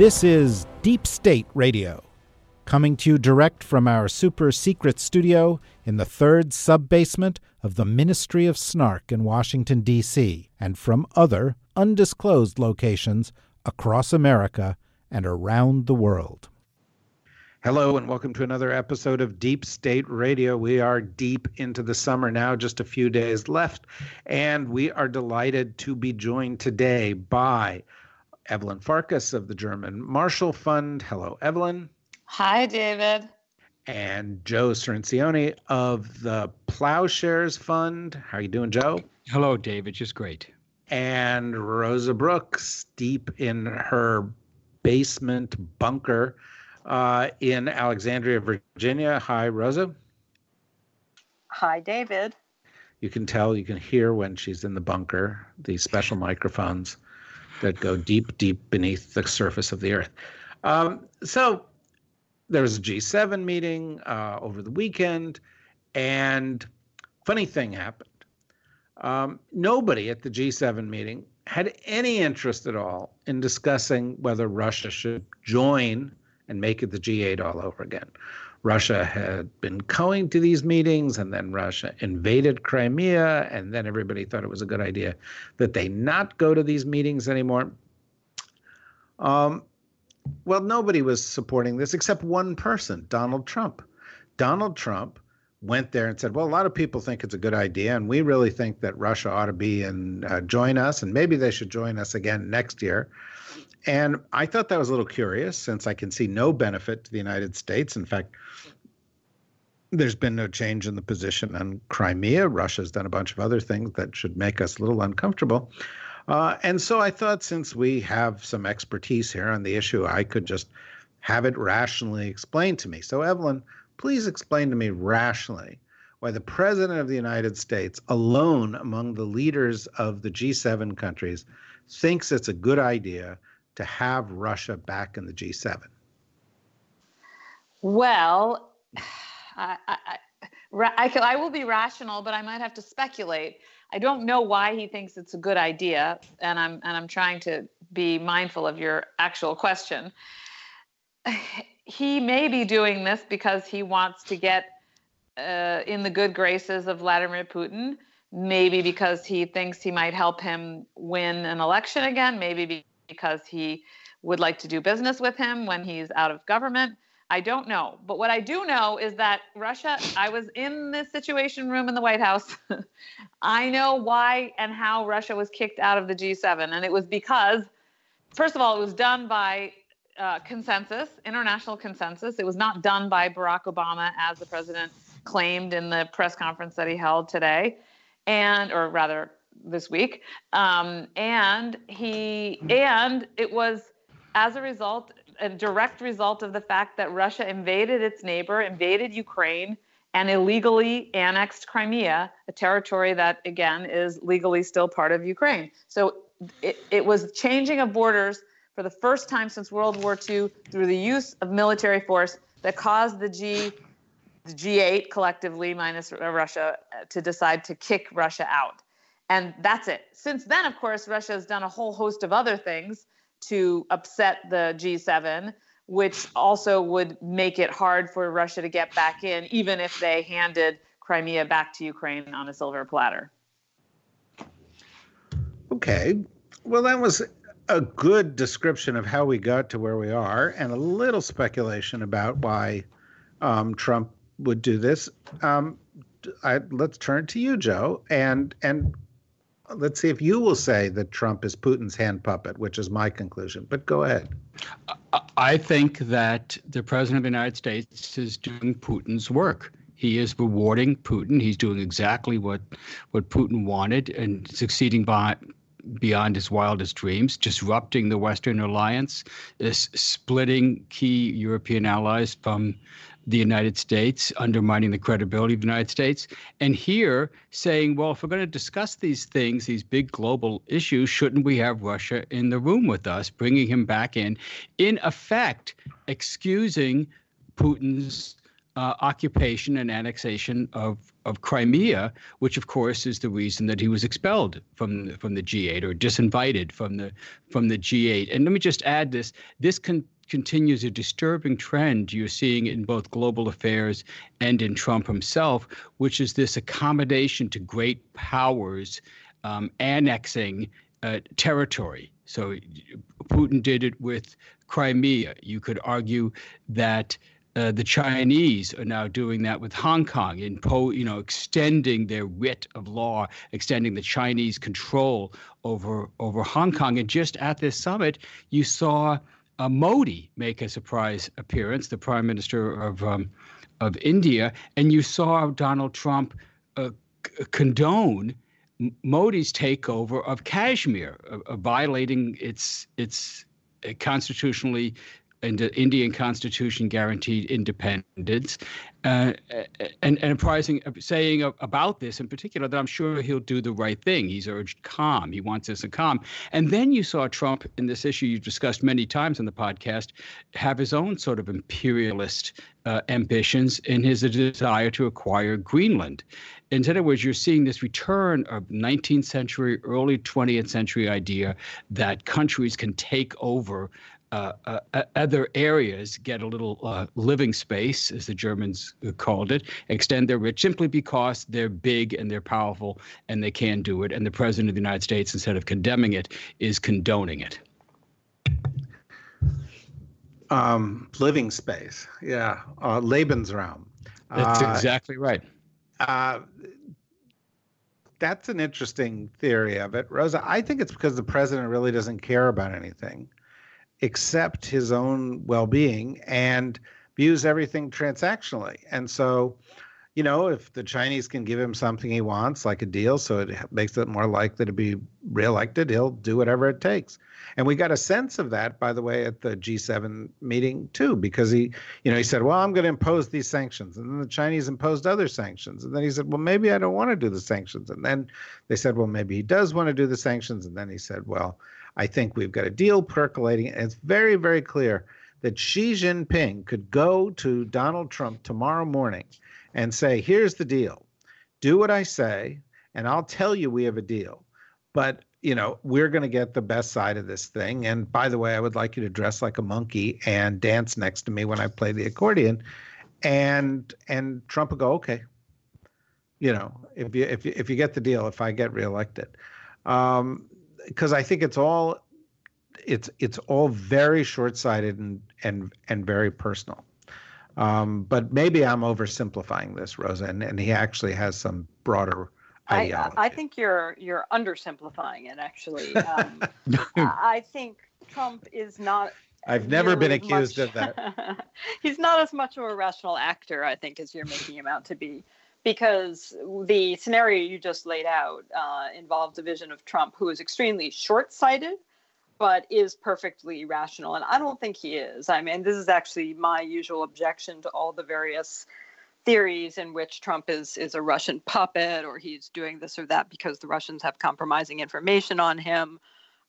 This is Deep State Radio, coming to you direct from our super secret studio in the third sub basement of the Ministry of Snark in Washington, D.C., and from other undisclosed locations across America and around the world. Hello, and welcome to another episode of Deep State Radio. We are deep into the summer now, just a few days left, and we are delighted to be joined today by Evelyn Farkas of the German Marshall Fund. Hello, Evelyn. Hi, David. And Joe Cirincione of the Plowshares Fund. How are you doing, Joe? Hello, David. Just great. And Rosa Brooks, deep in her basement bunker uh, in Alexandria, Virginia. Hi, Rosa. Hi, David. You can tell, you can hear when she's in the bunker, these special microphones that go deep, deep beneath the surface of the earth. Um, so there was a G7 meeting uh, over the weekend, and funny thing happened. Um, nobody at the G7 meeting had any interest at all in discussing whether Russia should join and make it the G8 all over again. Russia had been going to these meetings, and then Russia invaded Crimea, and then everybody thought it was a good idea that they not go to these meetings anymore. Um, well, nobody was supporting this except one person, Donald Trump. Donald Trump went there and said, "Well, a lot of people think it's a good idea, and we really think that Russia ought to be and uh, join us, and maybe they should join us again next year." And I thought that was a little curious, since I can see no benefit to the United States. In fact, there's been no change in the position on Crimea. Russia's done a bunch of other things that should make us a little uncomfortable. Uh, and so I thought since we have some expertise here on the issue, I could just have it rationally explained to me. So, Evelyn, please explain to me rationally why the President of the United States, alone among the leaders of the G7 countries, thinks it's a good idea to have Russia back in the G7. Well, I, I, I, I, will be rational, but I might have to speculate. I don't know why he thinks it's a good idea, and I'm and I'm trying to be mindful of your actual question. He may be doing this because he wants to get uh, in the good graces of Vladimir Putin. Maybe because he thinks he might help him win an election again. Maybe because he would like to do business with him when he's out of government. I don't know. But what I do know is that Russia, I was in this Situation Room in the White House. I know why and how Russia was kicked out of the G7. And it was because, first of all, it was done by uh, consensus, international consensus. It was not done by Barack Obama, as the president claimed in the press conference that he held today, and, or rather, this week. Um, and he, and it was as a result a direct result of the fact that Russia invaded its neighbor, invaded Ukraine, and illegally annexed Crimea, a territory that, again, is legally still part of Ukraine. So it, it was changing of borders for the first time since World War II through the use of military force that caused the G, the G8 collectively, minus Russia, to decide to kick Russia out. And that's it. Since then, of course, Russia has done a whole host of other things to upset the G7, which also would make it hard for Russia to get back in, even if they handed Crimea back to Ukraine on a silver platter. Okay. Well, that was a good description of how we got to where we are, and a little speculation about why um, Trump would do this. Um, I, let's turn to you, Joe, and and let's see if you will say that Trump is Putin's hand puppet, which is my conclusion. But go ahead. I think that the president of the United States is doing Putin's work. He is rewarding Putin. He's doing exactly what what Putin wanted and succeeding by beyond his wildest dreams, disrupting the Western alliance, is splitting key European allies from the United States, undermining the credibility of the United States. And here saying, well, if we're going to discuss these things, these big global issues, shouldn't we have Russia in the room with us, bringing him back in? In effect, excusing Putin's uh, occupation and annexation of of Crimea, which of course is the reason that he was expelled from from the G8 or disinvited from the from the G8. And let me just add this: this can continues a disturbing trend you're seeing in both global affairs and in Trump himself, which is this accommodation to great powers um, annexing uh, territory. So Putin did it with Crimea. You could argue that uh, the Chinese are now doing that with Hong Kong, impo- you know, extending their writ of law, extending the Chinese control over over Hong Kong. And just at this summit, you saw uh, Modi make a surprise appearance, the Prime Minister of um, of India, and you saw Donald Trump uh, c- condone Modi's takeover of Kashmir, uh, violating its its uh, constitutionally and the Indian Constitution guaranteed independence, uh, and and apprising, saying about this in particular that I'm sure he'll do the right thing. He's urged calm. He wants us to calm. And then you saw Trump in this issue you've discussed many times in the podcast have his own sort of imperialist uh, ambitions in his desire to acquire Greenland. In other words, you're seeing this return of 19th century, early 20th century idea that countries can take over uh, uh, uh, other areas get a little uh, living space, as the Germans called it, extend their reach simply because they're big and they're powerful and they can do it. And the president of the United States, instead of condemning it, is condoning it. Um, living space, yeah, uh, Lebensraum. That's uh, exactly right. that's an interesting theory of it, Rosa. I think it's because the president really doesn't care about anything accept his own well-being and views everything transactionally. And so, you know, if the Chinese can give him something he wants, like a deal, so it makes it more likely to be reelected, he'll do whatever it takes. And we got a sense of that, by the way, at the G7 meeting too, because he, you know, he said, "Well, I'm going to impose these sanctions," and then the Chinese imposed other sanctions, and then he said, "Well, maybe I don't want to do the sanctions," and then they said, "Well, maybe he does want to do the sanctions," and then he said, "Well." I think we've got a deal percolating. And it's very, very clear that Xi Jinping could go to Donald Trump tomorrow morning and say, here's the deal. Do what I say, and I'll tell you we have a deal. But you know, we're going to get the best side of this thing. And by the way, I would like you to dress like a monkey and dance next to me when I play the accordion. And and Trump will go, okay. You know, if you if you, if you get the deal, if I get reelected, um, because I think it's all it's it's all very short-sighted and and and very personal. Um, but maybe I'm oversimplifying this, Rosa, and, and he actually has some broader ideology. I, I think you're you're undersimplifying it. Actually, um, I think Trump is not. I've never been accused much, of that. he's not as much of a rational actor, I think, as you're making him out to be because the scenario you just laid out uh, involves a vision of Trump who is extremely short sighted, but is perfectly rational. And I don't think he is. I mean, this is actually my usual objection to all the various theories in which Trump is is a Russian puppet or he's doing this or that because the Russians have compromising information on him.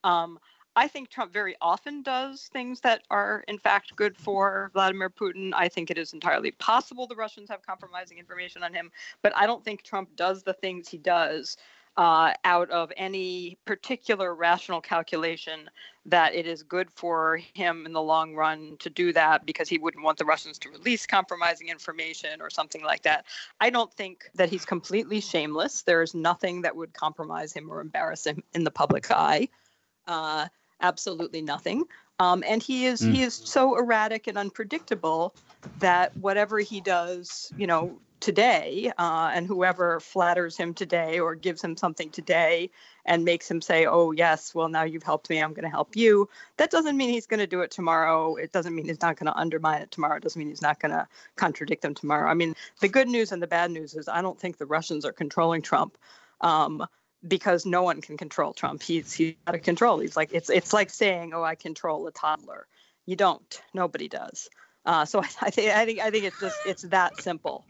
Um, I think Trump very often does things that are, in fact, good for Vladimir Putin. I think it is entirely possible the Russians have compromising information on him, but I don't think Trump does the things he does uh, out of any particular rational calculation that it is good for him in the long run to do that because he wouldn't want the Russians to release compromising information or something like that. I don't think that he's completely shameless. There is nothing that would compromise him or embarrass him in the public eye. Uh, absolutely nothing. Um, and he is mm. he is so erratic and unpredictable that whatever he does, you know, today, uh, and whoever flatters him today or gives him something today and makes him say, "Oh yes, well now you've helped me, I'm going to help you." That doesn't mean he's going to do it tomorrow. It doesn't mean he's not going to undermine it tomorrow. It doesn't mean he's not going to contradict them tomorrow. I mean, the good news and the bad news is I don't think the Russians are controlling Trump. Um, because no one can control Trump. He's he's out of control. He's like it's it's like saying, "Oh, I control a toddler." You don't. Nobody does. Uh, so I, I, think I think I think it's just it's that simple.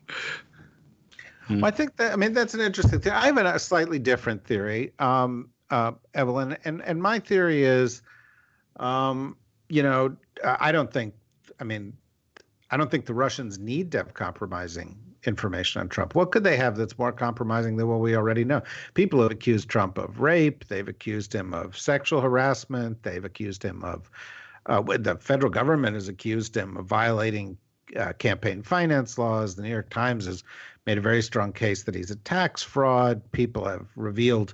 Well, I think that I mean that's an interesting thing. I have a slightly different theory, um, uh, Evelyn, and and my theory is, um, you know, I don't think. I mean, I don't think the Russians need to have compromising information on Trump. What could they have that's more compromising than what we already know? People have accused Trump of rape. They've accused him of sexual harassment. They've accused him of. Uh, the federal government has accused him of violating uh, campaign finance laws. The New York Times has made a very strong case that he's a tax fraud. People have revealed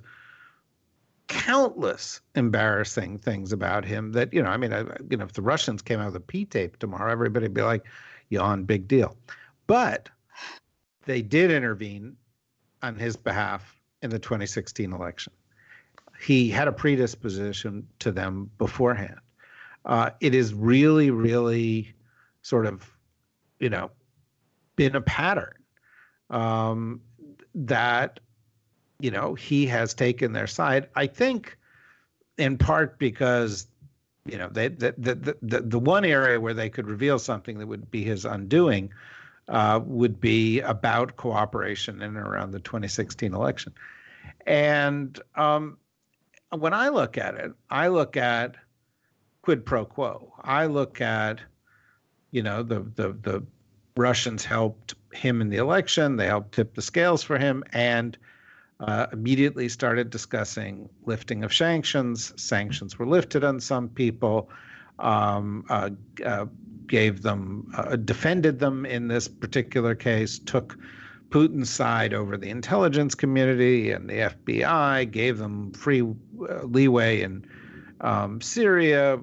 countless embarrassing things about him that you know i mean I, you know if the russians came out with a p tape tomorrow everybody'd be like yawn big deal but they did intervene on his behalf in the 2016 election he had a predisposition to them beforehand uh, it is really really sort of you know been a pattern um, that you know he has taken their side. I think, in part because you know they the the the, the one area where they could reveal something that would be his undoing uh, would be about cooperation in and around the 2016 election. And um, when I look at it, I look at quid pro quo. I look at you know the the the Russians helped him in the election. They helped tip the scales for him and uh, immediately started discussing lifting of sanctions. Sanctions were lifted on some people, um, uh, uh, gave them, uh, defended them in this particular case, took Putin's side over the intelligence community and the FBI, gave them free uh, leeway in um, Syria,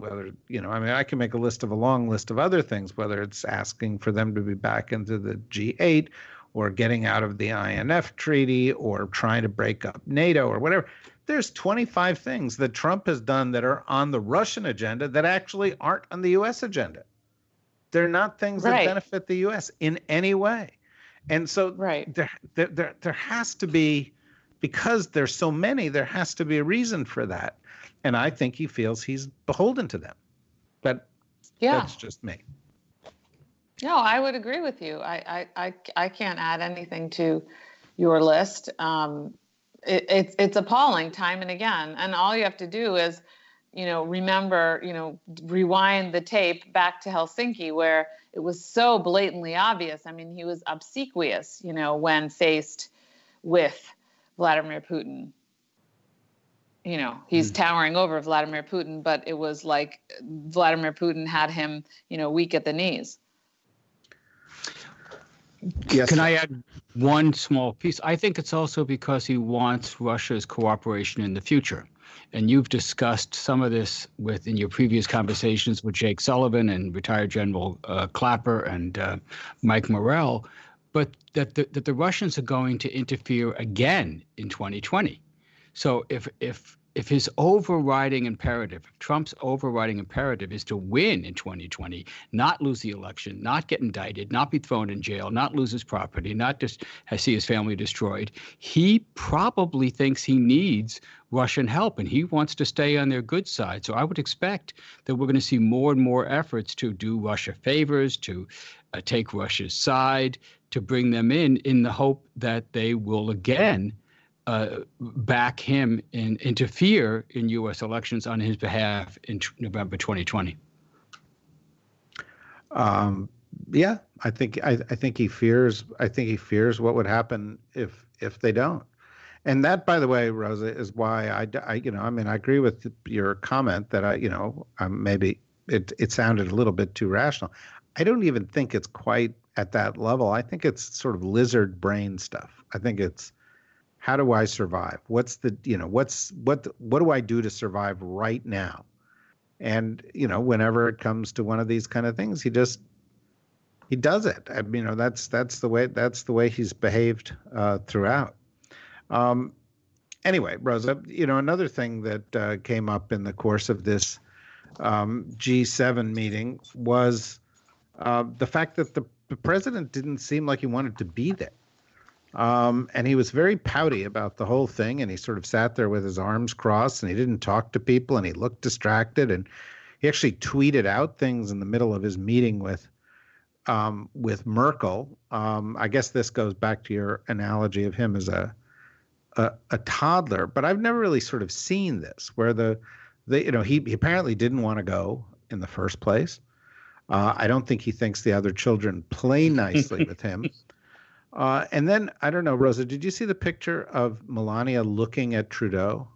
whether you know i mean i can make a list of a long list of other things whether it's asking for them to be back into the g8 or getting out of the inf treaty or trying to break up nato or whatever there's 25 things that trump has done that are on the russian agenda that actually aren't on the us agenda they're not things right. that benefit the us in any way and so right. there, there, there, there has to be because there's so many there has to be a reason for that and I think he feels he's beholden to them. But yeah. that's just me. No, I would agree with you. I I I, I can't add anything to your list. Um, it, it's it's appalling time and again, and all you have to do is, you know, remember, you know, rewind the tape back to Helsinki where it was so blatantly obvious. I mean, he was obsequious, you know, when faced with Vladimir Putin you know he's mm. towering over vladimir putin but it was like vladimir putin had him you know weak at the knees yes. can i add one small piece? I think it's also because he wants russia's cooperation in the future. And you've discussed some of this with in your previous conversations with jake sullivan and retired general uh, clapper and uh, mike morell but that the, that the russians are going to interfere again in 2020 so if if if his overriding imperative, Trump's overriding imperative is to win in 2020, not lose the election, not get indicted, not be thrown in jail, not lose his property, not just see his family destroyed, he probably thinks he needs Russian help and he wants to stay on their good side. So I would expect that we're going to see more and more efforts to do Russia favors, to uh, take Russia's side, to bring them in in the hope that they will again uh, back him and interfere in U.S. elections on his behalf in t- November 2020? Um, yeah, I think I, I, think he fears. I think he fears what would happen if if they don't. And that, by the way, Rosa, is why I, I you know, I mean, I agree with your comment that I, you know, um, maybe it it sounded a little bit too rational. I don't even think it's quite at that level. I think it's sort of lizard brain stuff. I think it's how do I survive? What's the you know what's what what do I do to survive right now? And you know whenever it comes to one of these kind of things, he just he does it. I mean, you know that's that's the way that's the way he's behaved uh, throughout. Um, anyway, Rosa, you know another thing that uh, came up in the course of this um, G7 meeting was uh, the fact that the, the president didn't seem like he wanted to be there Um, and he was very pouty about the whole thing. And he sort of sat there with his arms crossed and he didn't talk to people and he looked distracted. And he actually tweeted out things in the middle of his meeting with um, with Merkel. Um, I guess this goes back to your analogy of him as a, a, a toddler, but I've never really sort of seen this where the the you know he, he apparently didn't want to go in the first place. Uh, I don't think he thinks the other children play nicely with him. Uh, and then I don't know, Rosa, did you see the picture of Melania looking at Trudeau?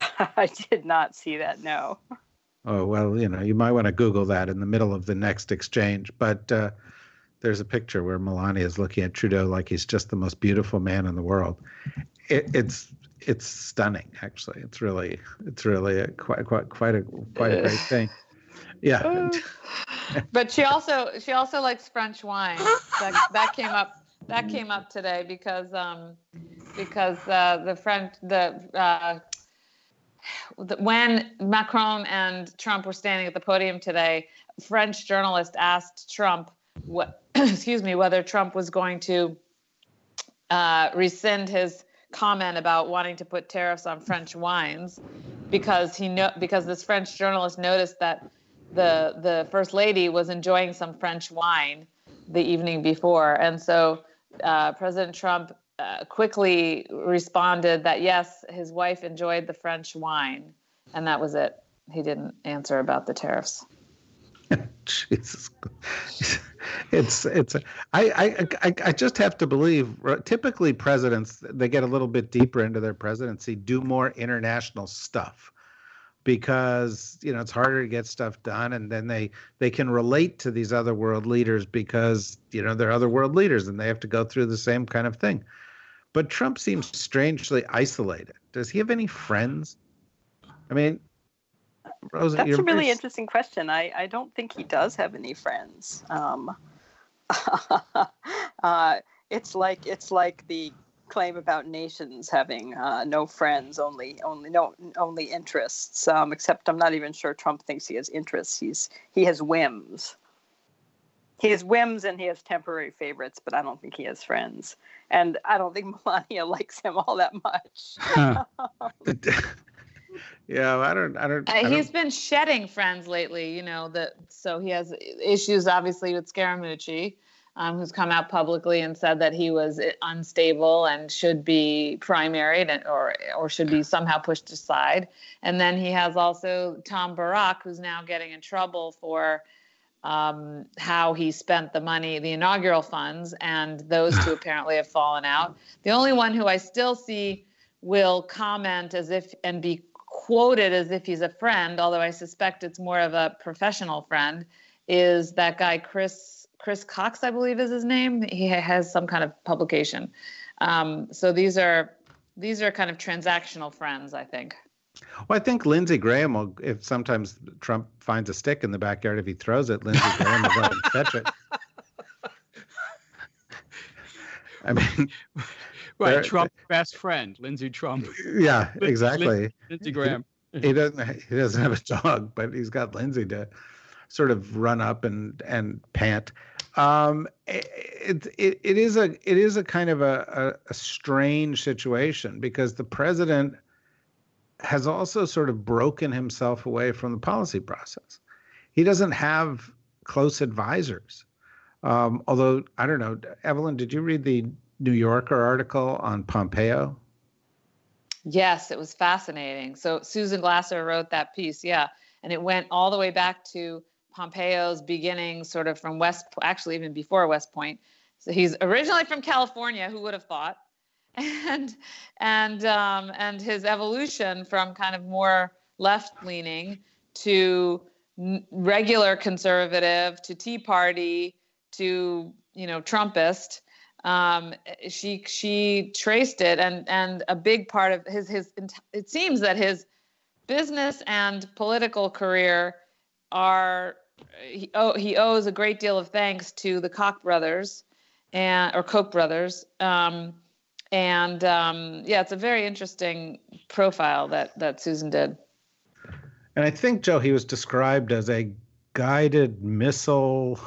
I did not see that. No. Oh well, you know, you might want to Google that in the middle of the next exchange. But uh, there's a picture where Melania is looking at Trudeau like he's just the most beautiful man in the world. It, it's it's stunning, actually. It's really it's really a, quite quite quite a quite a great thing. Yeah. But she also she also likes French wine. That, that came up that came up today because um because uh, the French the uh, when Macron and Trump were standing at the podium today, French journalist asked Trump what excuse me whether Trump was going to uh, rescind his comment about wanting to put tariffs on French wines because he know because this French journalist noticed that the the first lady was enjoying some French wine the evening before, and so uh, President Trump uh, quickly responded that yes, his wife enjoyed the French wine, and that was it. He didn't answer about the tariffs. Jesus, it's it's. I, I I just have to believe. Typically, presidents they get a little bit deeper into their presidency, do more international stuff because you know it's harder to get stuff done and then they they can relate to these other world leaders because you know they're other world leaders and they have to go through the same kind of thing. But trump seems strangely isolated. Does he have any friends? I mean Rosa, that's a really interesting question. I i don't think he does have any friends. Um uh, it's like it's like the claim about nations having uh, no friends, only only no only interests. Um, except I'm not even sure Trump thinks he has interests. He's he has whims. He has whims and he has temporary favorites, but I don't think he has friends. And I don't think Melania likes him all that much. yeah, I don't. I don't. I uh, he's been shedding friends lately. You know that, so he has issues obviously with Scaramucci um, who's come out publicly and said that he was unstable and should be primaried or or should be somehow pushed aside. And then he has also Tom Barrack, who's now getting in trouble for um, how he spent the money, the inaugural funds, and those two apparently have fallen out. The only one who I still see will comment as if and be quoted as if he's a friend, although I suspect it's more of a professional friend, is that guy Chris Chris Cox, I believe is his name. He has some kind of publication. Um, so these are these are kind of transactional friends, I think. Well, I think Lindsey Graham will, if sometimes Trump finds a stick in the backyard, if he throws it, Lindsey Graham will let him fetch it. I mean, right? Trump's best friend, Lindsey Trump. Yeah, exactly. Lindsey Graham. He doesn't. He doesn't have a dog, but he's got Lindsey to sort of run up and and pant. Um, it, it, it is a it is a kind of a, a, a strange situation because the president has also sort of broken himself away from the policy process. He doesn't have close advisors. Um, although I don't know, Evelyn, did you read the New Yorker article on Pompeo? Yes, it was fascinating. So Susan Glasser wrote that piece, yeah, and it went all the way back to Pompeo's beginning sort of from West, actually even before West Point. So he's originally from California. Who would have thought? And and um, and his evolution from kind of more left leaning to regular conservative to Tea Party to you know Trumpist. Um, she she traced it, and and a big part of his his it seems that his business and political career are he, oh, he owes a great deal of thanks to the Koch brothers and or Koch brothers. Um, and um, yeah, it's a very interesting profile that that Susan did. And I think Joe, he was described as a guided missile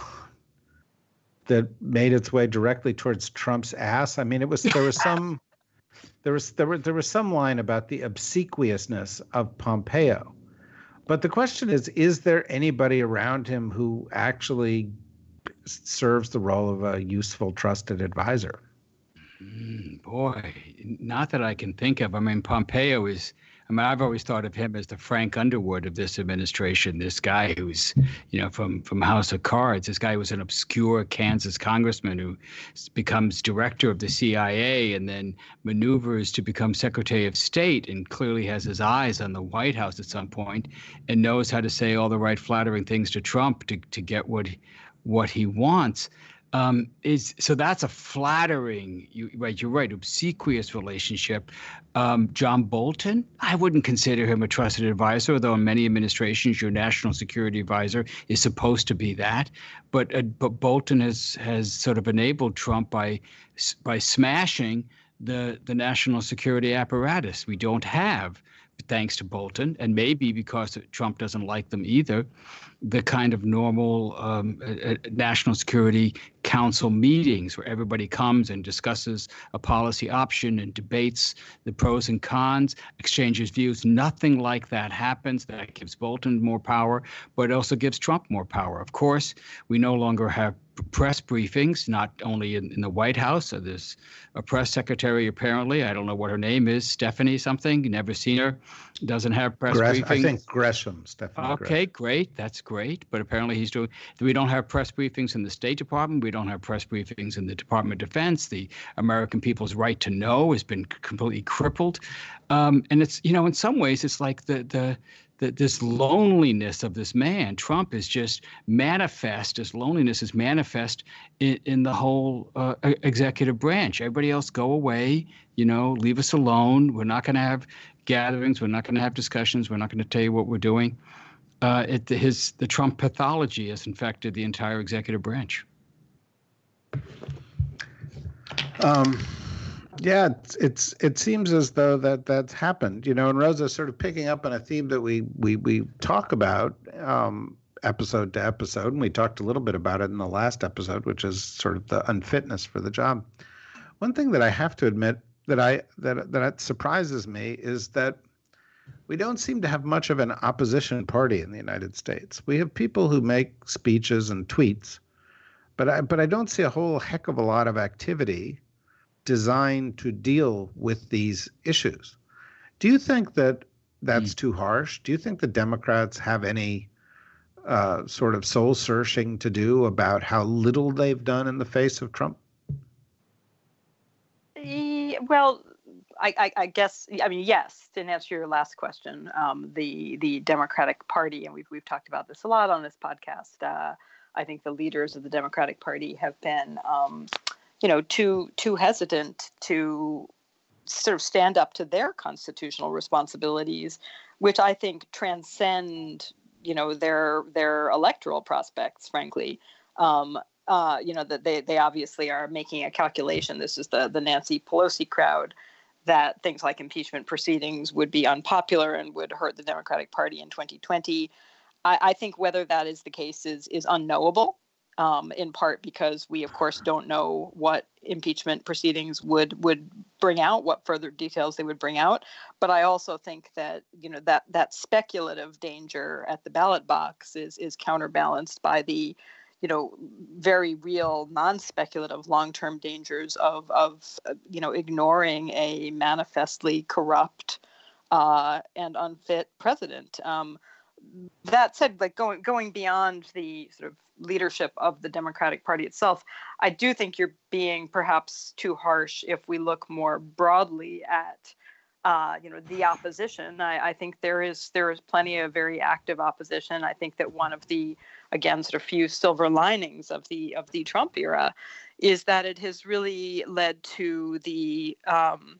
that made its way directly towards Trump's ass. I mean, it was there was some there was there were there was some line about the obsequiousness of Pompeo. But the question is, is there anybody around him who actually serves the role of a useful, trusted advisor? Mm, boy, not that I can think of. I mean, Pompeo is I mean, I've always thought of him as the Frank Underwood of this administration. This guy who's, you know, from from House of Cards. This guy was an obscure Kansas congressman who becomes director of the CIA and then maneuvers to become Secretary of State, and clearly has his eyes on the White House at some point, and knows how to say all the right flattering things to Trump to to get what what he wants um, is so that's a flattering, you, right? You're right, obsequious relationship. Um, John Bolton, I wouldn't consider him a trusted advisor, though in many administrations, your national security advisor is supposed to be that. But uh, but Bolton has has sort of enabled Trump by by smashing the the national security apparatus. We don't have thanks to Bolton, and maybe because Trump doesn't like them either, the kind of normal um, uh, national security council meetings where everybody comes and discusses a policy option and debates the pros and cons, exchanges views. Nothing like that happens. That gives Bolton more power, but it also gives Trump more power. Of course, we no longer have press briefings, not only in, in the White House. So there's a press secretary, apparently. I don't know what her name is, Stephanie something. Never seen her. Doesn't have press Gress- briefings. I think Gresham, Stephanie. Okay, Gresham. great. That's great. But apparently he's doing. We don't have press briefings in the State Department. We don't have press briefings in the Department of Defense. The American people's right to know has been completely crippled. Um, and it's you know in some ways it's like the the that this loneliness of this man, Trump, is just manifest. His loneliness is manifest in, in the whole uh, executive branch. Everybody else, go away. You know, leave us alone. We're not going to have gatherings. We're not going to have discussions. We're not going to tell you what we're doing. Uh, it, his the Trump pathology has infected the entire executive branch. Um, yeah, it's, it's it seems as though that that's happened. You know, and Rosa sort of picking up on a theme that we we we talk about um, episode to episode, and we talked a little bit about it in the last episode, which is sort of the unfitness for the job. One thing that I have to admit that I that that surprises me is that we don't seem to have much of an opposition party in the United States. We have people who make speeches and tweets, but I but I don't see a whole heck of a lot of activity designed to deal with these issues. Do you think that that's mm. too harsh? Do you think the Democrats have any uh, sort of soul searching to do about how little they've done in the face of Trump? Well, I, I, I, guess I mean yes. To answer your last question, um, the the Democratic Party, and we've we've talked about this a lot on this podcast. Uh, I think the leaders of the Democratic Party have been um, you know, too too hesitant to sort of stand up to their constitutional responsibilities, which I think transcend, you know, their their electoral prospects. Frankly, um, uh, you know, that they they obviously are making a calculation. This is the the Nancy Pelosi crowd that things like impeachment proceedings would be unpopular and would hurt the Democratic Party in 2020. I, I think whether that is the case is is unknowable um, in part because we, of course, don't know what impeachment proceedings would would bring out, what further details they would bring out. But I also think that you know that that speculative danger at the ballot box is is counterbalanced by the you know very real non-speculative long-term dangers of of you know ignoring a manifestly corrupt uh, and unfit president. Um, that said, like going going beyond the sort of leadership of the Democratic Party itself, I do think you're being perhaps too harsh if we look more broadly at uh, you know the opposition. I, I, think there is there is plenty of very active opposition. I think that one of the again sort of few silver linings of the of the Trump era is that it has really led to the um,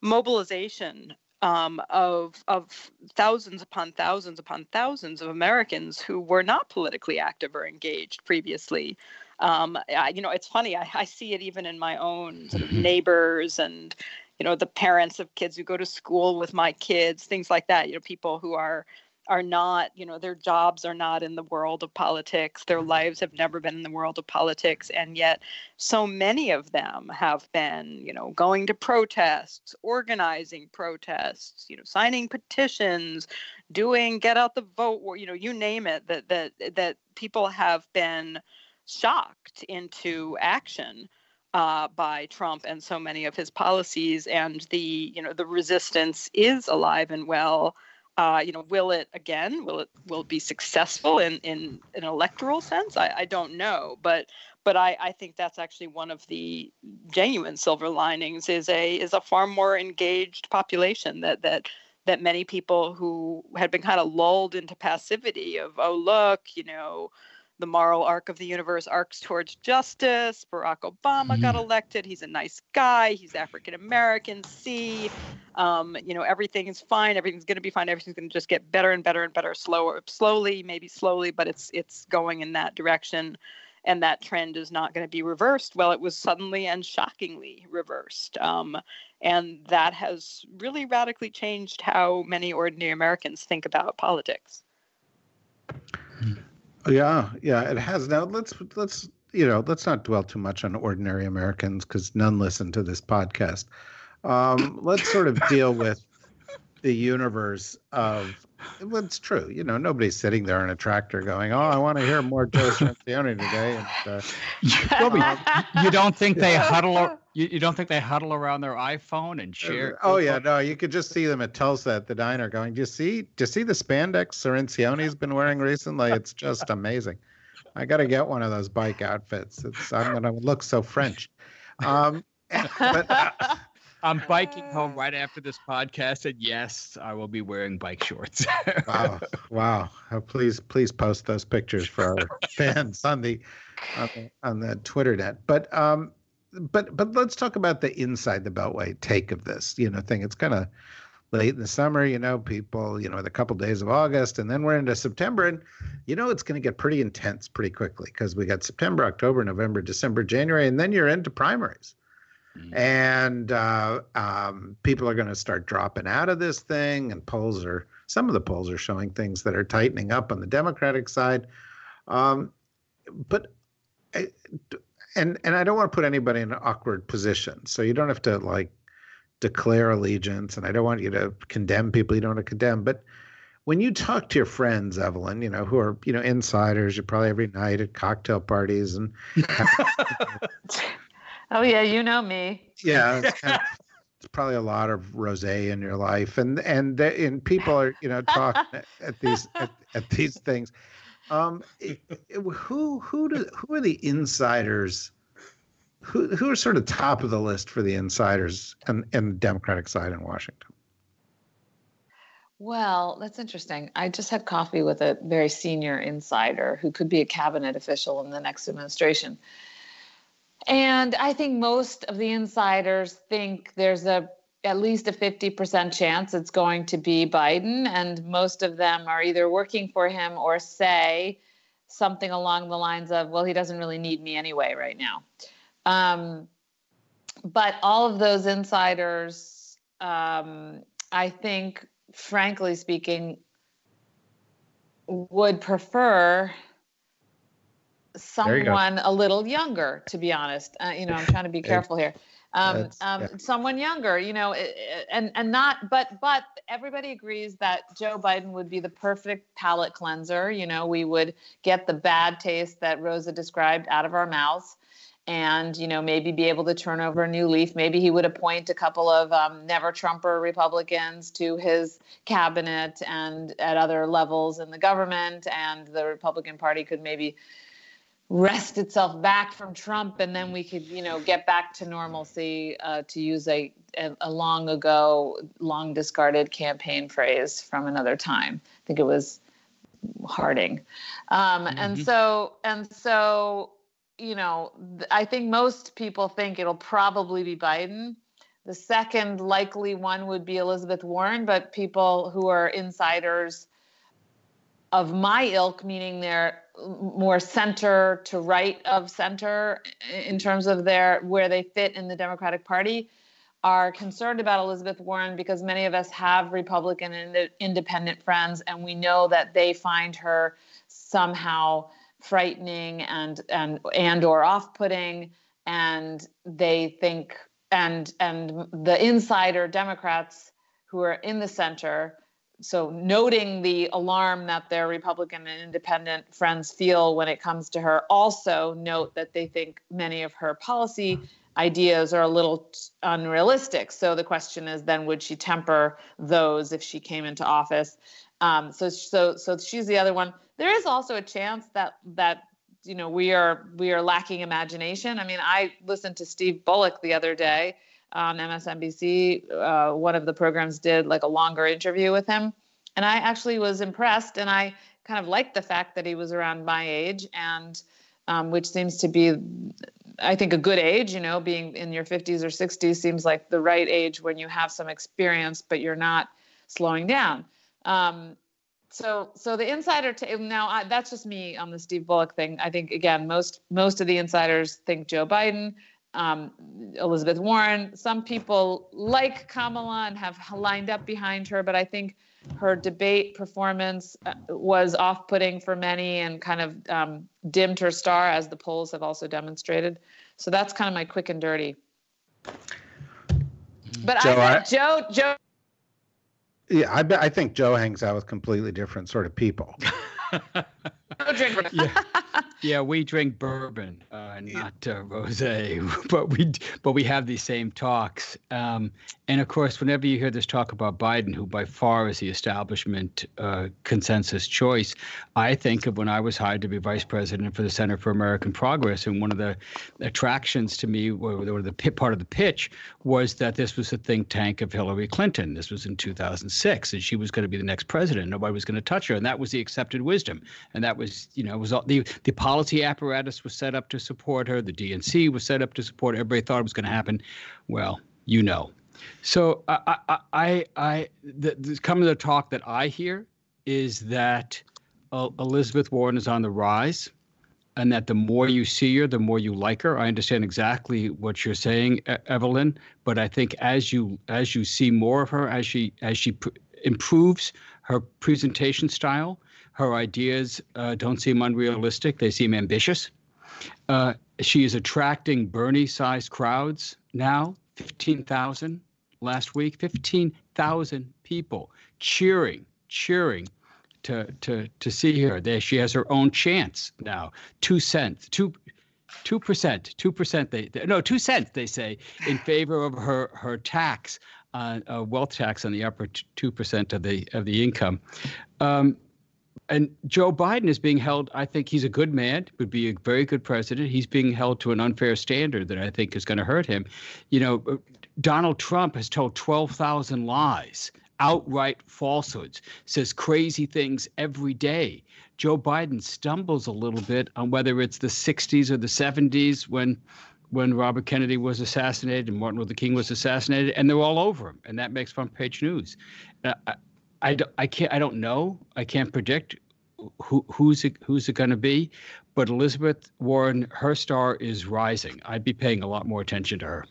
mobilization um, of of thousands upon thousands upon thousands of Americans who were not politically active or engaged previously. Um, I, you know, it's funny. I, I, see it even in my own sort of mm-hmm. neighbors and you know the parents of kids who go to school with my kids, things like that. You know, people who are are not, you know, their jobs are not in the world of politics. Their lives have never been in the world of politics. And yet, so many of them have been, you know, going to protests, organizing protests, you know, signing petitions, doing get out the vote, you know, you name it, that, that, that people have been shocked into action. Uh, by Trump and so many of his policies, and the you know the resistance is alive and well. Uh, you know, will it again? Will it will it be successful in in an electoral sense? I, I don't know, but but I, I think that's actually one of the genuine silver linings is a is a far more engaged population that that that many people who had been kind of lulled into passivity of oh look you know the moral arc of the universe arcs towards justice. Barack Obama mm. got elected. He's a nice guy. He's African American. See, um, you know, everything is fine. Everything's going to be fine. Everything's going to just get better and better and better, slower, slowly, maybe slowly, but it's it's going in that direction. And that trend is not going to be reversed. Well, it was suddenly and shockingly reversed. Um, and that has really radically changed how many ordinary Americans think about politics. Yeah, yeah, it has. Now let's let's you know let's not dwell too much on ordinary Americans because none listen to this podcast. Um, let's sort of deal with the universe of what's true. You know, nobody's sitting there in a tractor going, "Oh, I want to hear more Joe Cirincione today." And, uh, you don't think they huddle? You, you don't think they huddle around their iPhone and share? Oh yeah, no. You could just see them at Tulsa at the diner going, "Do you see? Do you see the spandex Cirincione's been wearing recently? It's just amazing. I got to get one of those bike outfits. It's I'm gonna look so French." Um, but, uh, I'm biking home right after this podcast, and yes, I will be wearing bike shorts. wow, wow! Oh, please, please post those pictures for our fans on the on the, on the Twitter net. But um, but but let's talk about the inside the beltway take of this you know thing it's kind of late in the summer you know people you know the couple days of august and then we're into september and you know it's going to get pretty intense pretty quickly because we got september october november december january and then you're into primaries mm-hmm. and uh, um, people are going to start dropping out of this thing and polls are some of the polls are showing things that are tightening up on the democratic side um, but I, and and I don't want to put anybody in an awkward position. So you don't have to like declare allegiance, and I don't want you to condemn people you don't want to condemn. But when you talk to your friends, Evelyn, you know who are you know insiders, you're probably every night at cocktail parties and. oh yeah, you know me. Yeah. It's, kind of, it's probably a lot of rosé in your life, and and the, and people are you know talking at, at these at, at these things um, who who do, who are the insiders? Who who are sort of top of the list for the insiders and and the Democratic side in Washington? Well, that's interesting. I just had coffee with a very senior insider who could be a cabinet official in the next administration. And I think most of the insiders think there's a at least a 50% chance it's going to be Biden. And most of them are either working for him or say something along the lines of, well, he doesn't really need me anyway right now. Um, but all of those insiders, um, I think, frankly speaking, would prefer someone a little younger, to be honest. Uh, you know, I'm trying to be careful here um, um, yeah. someone younger, you know, and and not, but but everybody agrees that Joe Biden would be the perfect palate cleanser. You know, we would get the bad taste that Rosa described out of our mouths, and you know, maybe be able to turn over a new leaf. Maybe he would appoint a couple of um, never Trumper Republicans to his cabinet and at other levels in the government, and the Republican Party could maybe wrest itself back from Trump, and then we could, you know, get back to normalcy. Uh, to use a, a, long ago, long discarded campaign phrase from another time. I think it was Harding, um, mm-hmm. and so and so, you know, I think most people think it'll probably be Biden. The second likely one would be Elizabeth Warren, but people who are insiders of my ilk, meaning they're more center to right of center in terms of their where they fit in the Democratic Party, are concerned about Elizabeth Warren because many of us have Republican and independent friends, and we know that they find her somehow frightening and and and or off-putting, and they think and and the insider Democrats who are in the center. So, noting the alarm that their Republican and independent friends feel when it comes to her, also note that they think many of her policy ideas are a little unrealistic. So the question is then would she temper those if she came into office? Um, so so so she's the other one. There is also a chance that that you know we are we are lacking imagination. I mean, I listened to Steve Bullock the other day on MSNBC. Uh, one of the programs did like a longer interview with him, and I actually was impressed, and I kind of liked the fact that he was around my age and. Um, which seems to be I think a good age, you know, being in your 50s or 60s seems like the right age when you have some experience, but you're not slowing down. Um, so, so the insider t- now I, that's just me on the Steve Bullock thing. I think again, most most of the insiders think Joe Biden, um, Elizabeth Warren. Some people like Kamala and have lined up behind her, but I think her debate performance uh, was off-putting for many and kind of um, dimmed her star, as the polls have also demonstrated. So that's kind of my quick and dirty. But Joe, I, I Joe, Joe. Yeah, I bet. I think Joe hangs out with completely different sort of people. drink. yeah. Yeah, we drink bourbon, uh, not uh, rosé, but we but we have these same talks. Um, and of course, whenever you hear this talk about Biden, who by far is the establishment uh, consensus choice, I think of when I was hired to be vice president for the Center for American Progress, and one of the attractions to me, or, the pit, part of the pitch, was that this was a think tank of Hillary Clinton. This was in 2006, and she was going to be the next president. Nobody was going to touch her, and that was the accepted wisdom. And that was, you know, was all, the the policy apparatus was set up to support her. The DNC was set up to support. Her. Everybody thought it was going to happen. Well, you know. So I, I, I, I the, the to the talk that I hear is that uh, Elizabeth Warren is on the rise, and that the more you see her, the more you like her. I understand exactly what you're saying, Evelyn, but I think as you as you see more of her, as she as she pr- improves her presentation style, her ideas uh, don't seem unrealistic, they seem ambitious. Uh, she is attracting Bernie sized crowds now 15,000 last week, 15,000 people cheering, cheering to, to, to see her. There, she has her own chance now. Two cents, two, two percent, two percent. They, they, no two cents. They say in favor of her her tax, uh, uh, wealth tax on the upper two percent of the of the income. Um, and Joe Biden is being held. I think he's a good man, would be a very good president. He's being held to an unfair standard that I think is going to hurt him. You know, uh, Donald Trump has told 12,000 lies, outright falsehoods, says crazy things every day. Joe Biden stumbles a little bit on whether it's the 60s or the 70s when when Robert Kennedy was assassinated and Martin Luther King was assassinated, and they're all over him, and that makes front page news. Uh, I, I can't I don't know I can't predict who who's it who's it going to be, but Elizabeth Warren her star is rising. I'd be paying a lot more attention to her.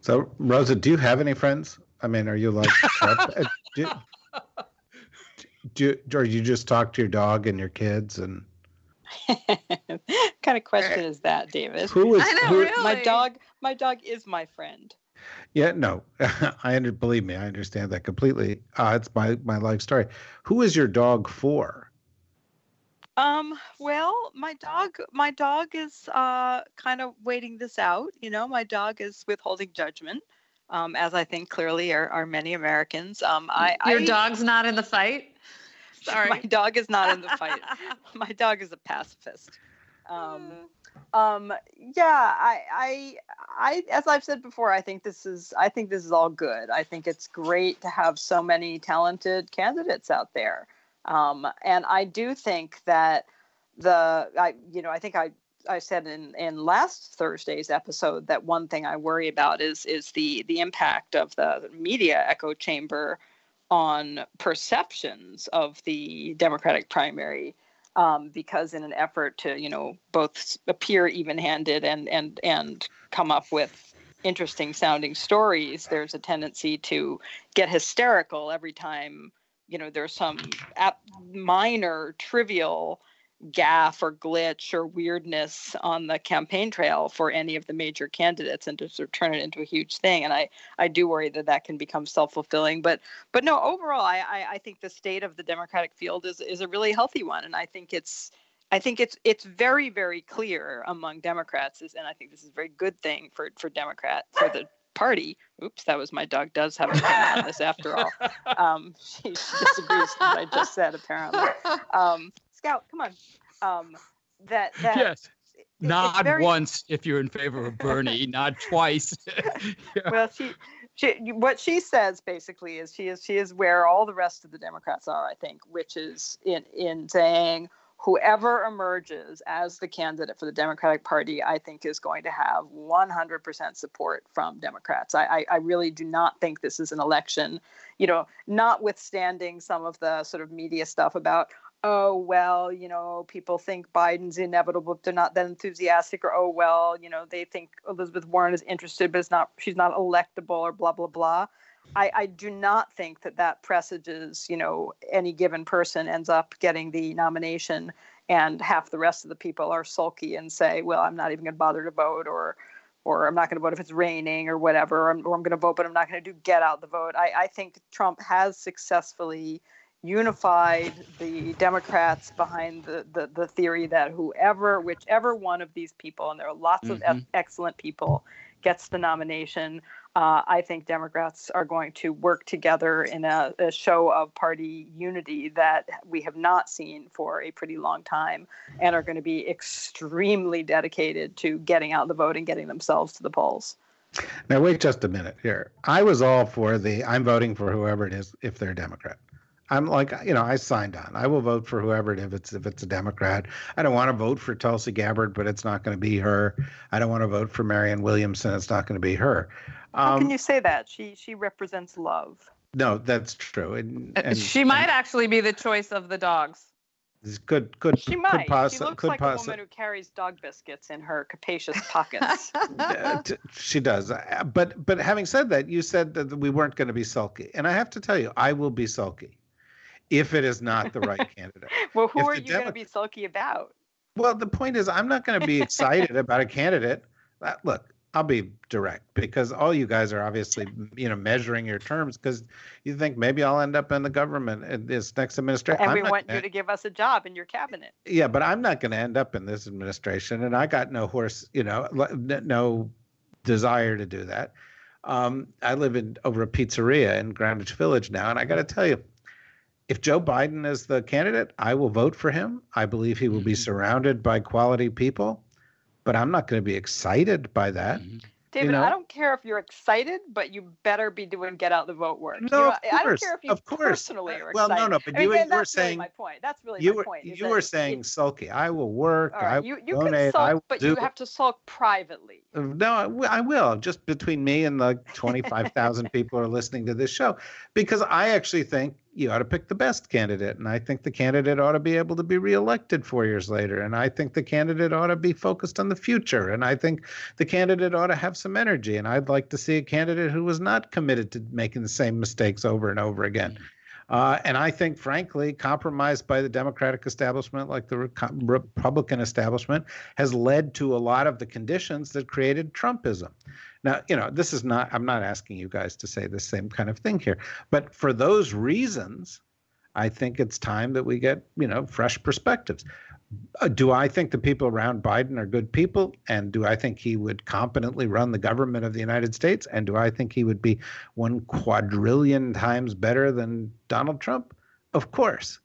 So Rosa, do you have any friends? I mean, are you like uh, do, do, or you just talk to your dog and your kids and? kind of question is that, David? Who is I know, who, really. My dog. My dog is my friend. Yeah, no, I under, believe me, I understand that completely. Uh, it's my my life story. Who is your dog for? Um, well, my dog, my dog is uh, kind of waiting this out. You know, my dog is withholding judgment, um, as I think clearly are, are many Americans. Um, I, Your I, dog's not in the fight. Sorry, my dog is not in the fight. my dog is a pacifist. Um, um, yeah, I, I, I, as I've said before, I think this is, I think this is all good. I think it's great to have so many talented candidates out there. Um, and I do think that the, I, you know, I think I, I said in, in last Thursday's episode that one thing I worry about is is the the impact of the media echo chamber on perceptions of the Democratic primary um, because in an effort to you know both appear even-handed and and and come up with interesting sounding stories, there's a tendency to get hysterical every time you know there's some minor trivial gaffe or glitch or weirdness on the campaign trail for any of the major candidates and to sort of turn it into a huge thing and i i do worry that that can become self-fulfilling but but no overall I, I i think the state of the democratic field is is a really healthy one and i think it's I think it's it's very very clear among Democrats, and I think this is a very good thing for for Democrat for the party. Oops, that was my dog. Does have a opinion on this after all. Um, she, she disagrees with what I just said apparently. Um, Scout, come on. Um, that that yes. Not very... once if you're in favor of Bernie, not twice. well, she, she, what she says basically is she is she is where all the rest of the Democrats are, I think, which is in in saying whoever emerges as the candidate for the Democratic Party, I think is going to have 100% support from Democrats. I, I, I, really do not think this is an election, you know, notwithstanding some of the sort of media stuff about, oh, well, you know, people think Biden's inevitable. They're not that enthusiastic, or oh, well, you know, they think Elizabeth Warren is interested, but it's not, she's not electable, or blah, blah, blah. I, I, do not think that that presages, you know, any given person ends up getting the nomination and half the rest of the people are sulky and say, well, I'm not even going to bother to vote or, or I'm not going to vote if it's raining or whatever, or I'm, I'm going to vote, but I'm not going to do get out the vote. I, I think Trump has successfully unified the Democrats behind the, the, the theory that whoever, whichever one of these people, and there are lots mm-hmm. of excellent people, gets the nomination uh, I think Democrats are going to work together in a, a, show of party unity that we have not seen for a pretty long time and are going to be extremely dedicated to getting out the vote and getting themselves to the polls. Now, wait just a minute here. I was all for the I'm voting for whoever it is if they're a Democrat. I'm like, you know, I signed on. I will vote for whoever it is if it's if it's a Democrat. I don't want to vote for Tulsi Gabbard, but it's not going to be her. I don't want to vote for Marianne Williamson. It's not going to be her. How can um, you say that? She she represents love. No, that's true. And, uh, and she might and, actually be the choice of the dogs. Could could she might. Poss- she looks like poss- a woman who carries dog biscuits in her capacious pockets. she does. Uh, but but having said that, you said that we weren't going to be sulky, and I have to tell you, I will be sulky if it is not the right candidate. well, who if are you Demo- going to be sulky about? Well, the point is, I'm not going to be excited about a candidate. Uh, look, I'll be direct because all you guys are obviously, you know, measuring your terms because you think maybe I'll end up in the government in this next administration. And we want gonna, you to give us a job in your cabinet. Yeah, but I'm not going to end up in this administration, and I got no horse, you know, no desire to do that. Um, I live in over a pizzeria in Greenwich Village now, and I got to tell you, if Joe Biden is the candidate, I will vote for him. I believe he will be mm-hmm. surrounded by quality people but I'm not going to be excited by that. Mm-hmm. David, you know? I don't care if you're excited, but you better be doing get out the vote work. No, you know, of course, I don't care if you of course. personally are well, excited. no, no, but I you, mean, you were saying really my point. That's really you my were, point. You were saying it, sulky. I will work. Right, I you, you donate. can sulk, but do, you have to sulk privately. Uh, no, I, I will. Just between me and the twenty-five thousand people who are listening to this show, because I actually think you ought to pick the best candidate. And I think the candidate ought to be able to be reelected four years later. And I think the candidate ought to be focused on the future. And I think the candidate ought to have some energy. And I'd like to see a candidate who was not committed to making the same mistakes over and over again. Uh, and I think, frankly, compromise by the Democratic establishment, like the Republican establishment, has led to a lot of the conditions that created Trumpism. Now, you know, this is not, I'm not asking you guys to say the same kind of thing here, but for those reasons, I think it's time that we get, you know, fresh perspectives. Uh, do I think the people around Biden are good people? And do I think he would competently run the government of the United States? And do I think he would be one quadrillion times better than Donald Trump? Of course.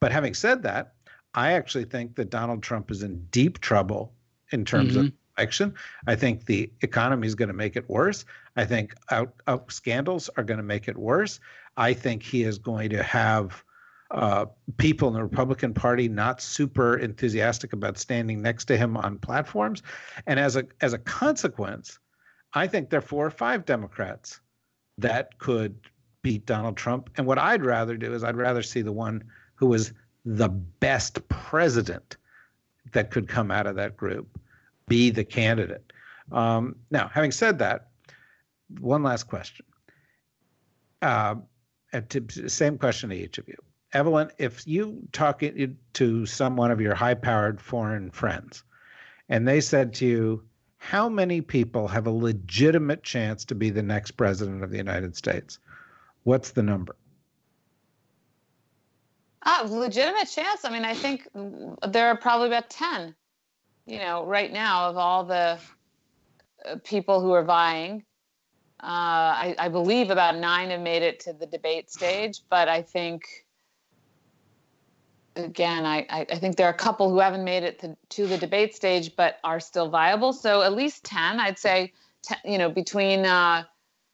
But having said that, I actually think that Donald Trump is in deep trouble in terms mm-hmm. of election. I think the economy is going to make it worse. I think out, out scandals are going to make it worse. I think he is going to have uh, people in the Republican Party not super enthusiastic about standing next to him on platforms, and as a as a consequence, I think there are four or five Democrats that could beat Donald Trump. And what I'd rather do is I'd rather see the one who was the best president that could come out of that group be the candidate. Um, now, having said that, one last question. Uh, to, same question to each of you. Evelyn, if you talk to someone of your high powered foreign friends and they said to you, how many people have a legitimate chance to be the next president of the United States? What's the number? Uh, legitimate chance. I mean, I think there are probably about 10, you know, right now of all the uh, people who are vying. Uh, I, I, believe about nine have made it to the debate stage, but I think, again, I, I think there are a couple who haven't made it to, to, the debate stage but are still viable. So at least 10, I'd say, 10, you know, between, uh,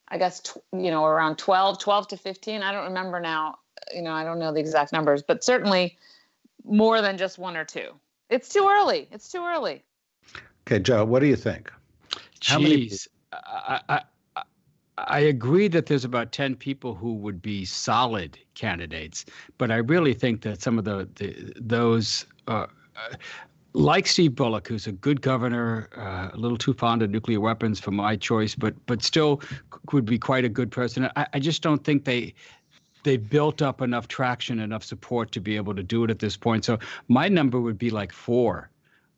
I guess, tw- you know, around 12, 12 to 15. I don't remember now, you know, I don't know the exact numbers, but certainly more than just one or two. It's too early. It's too early. Okay, Joe, what do you think? How Jeez, many? I, I, I agree that there's about 10 people who would be solid candidates, but I really think that some of the, the those uh, uh, like Steve Bullock, who's a good governor, uh, a little too fond of nuclear weapons for my choice, but but still would be quite a good president. I, I just don't think they they built up enough traction, enough support to be able to do it at this point. So my number would be like four.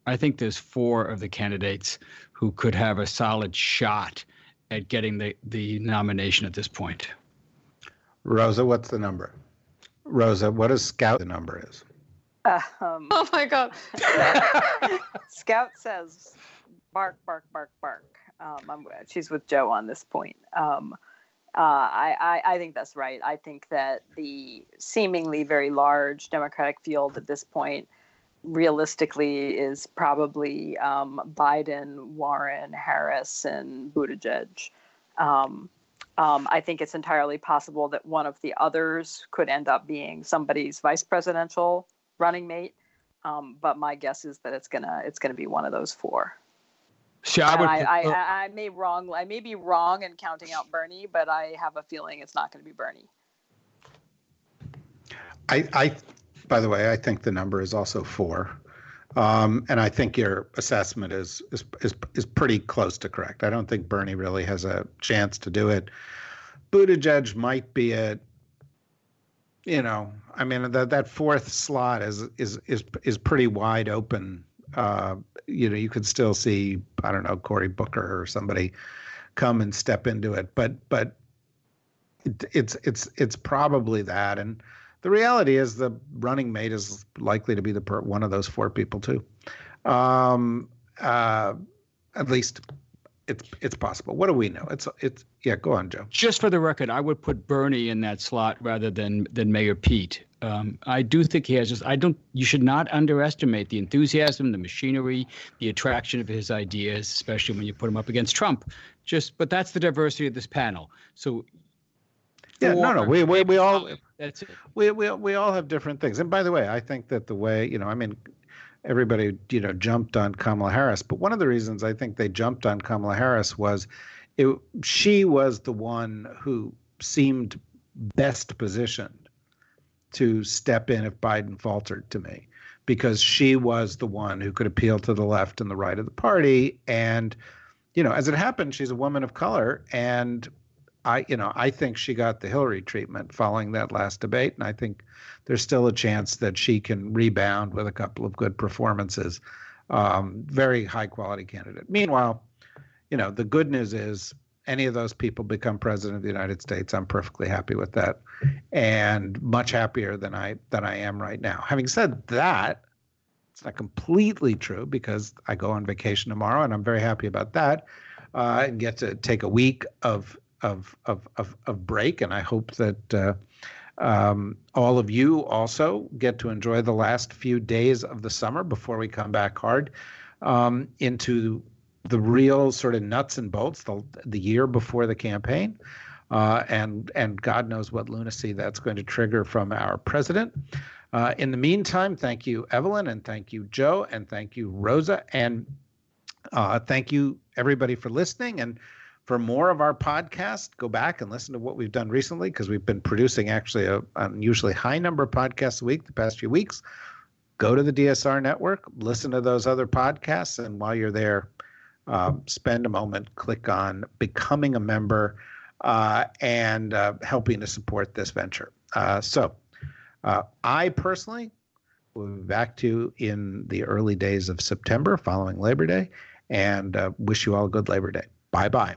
I think there's four of the candidates who could have a solid shot at getting the, the nomination at this point. Rosa, what's the number? Rosa, what does Scout the number is? Um, oh my God. Scout says bark, bark, bark, bark. Um, she's with Joe on this point. Um, uh, I, I, I, think that's right. I think that the seemingly very large Democratic field at this point realistically is probably um, Biden, Warren, Harris, and Buttigieg. Um, um, I think it's entirely possible that one of the others could end up being somebody's vice presidential running mate. Um, but my guess is that it's gonna it's gonna be one of those four. See, I, would, I, I, I, may wrong. I may be wrong in counting out Bernie, but I have a feeling it's not going to be Bernie. I, I by the way, I think the number is also four. Um, and I think your assessment is, is is is pretty close to correct. I don't think Bernie really has a chance to do it. Buttigieg might be a, you know, I mean that that fourth slot is is is is pretty wide open. Uh, you know, you could still see I don't know Cory Booker or somebody come and step into it, but but it, it's it's it's probably that and the reality is the running mate is likely to be the per, one of those four people too. Um, uh, at least it's it's possible. What do we know? It's it's yeah. Go on, Joe. Just for the record, I would put Bernie in that slot rather than than Mayor Pete. Um, I do think he has just. I don't. You should not underestimate the enthusiasm, the machinery, the attraction of his ideas, especially when you put him up against Trump. Just, but that's the diversity of this panel. So yeah, no, no, we, we, we all that's it. We, we we all have different things. And by the way, I think that the way you know, I mean, everybody you know jumped on Kamala Harris, but one of the reasons I think they jumped on Kamala Harris was, it she was the one who seemed best positioned to step in if Biden faltered to me, because she was the one who could appeal to the left and the right of the party, and you know, as it happened, she's a woman of color, and I, you know, I think she got the Hillary treatment following that last debate, and I think there's still a chance that she can rebound with a couple of good performances. Um, very high quality candidate. Meanwhile, you know, the good news is any of those people become president of the United States, I'm perfectly happy with that, and much happier than I than I am right now. Having said that, it's not completely true because I go on vacation tomorrow, and I'm very happy about that, uh, and get to take a week of of of of, of break, and I hope that uh, um, all of you also get to enjoy the last few days of the summer before we come back hard um, into the real sort of nuts and bolts, the the year before the campaign. Uh, and and God knows what lunacy that's going to trigger from our president. Uh, in the meantime, thank you, Evelyn, and thank you, Joe, and thank you, Rosa, and uh, thank you everybody for listening. And for more of our podcast, go back and listen to what we've done recently because we've been producing actually a, unusually high number of podcasts a week the past few weeks. Go to the DSR network, listen to those other podcasts, and while you're there, uh, spend a moment, click on becoming a member, uh, and uh, helping to support this venture. Uh, so, uh, I personally will be back to you in the early days of September following Labor Day, and uh, wish you all a good Labor Day. Bye bye.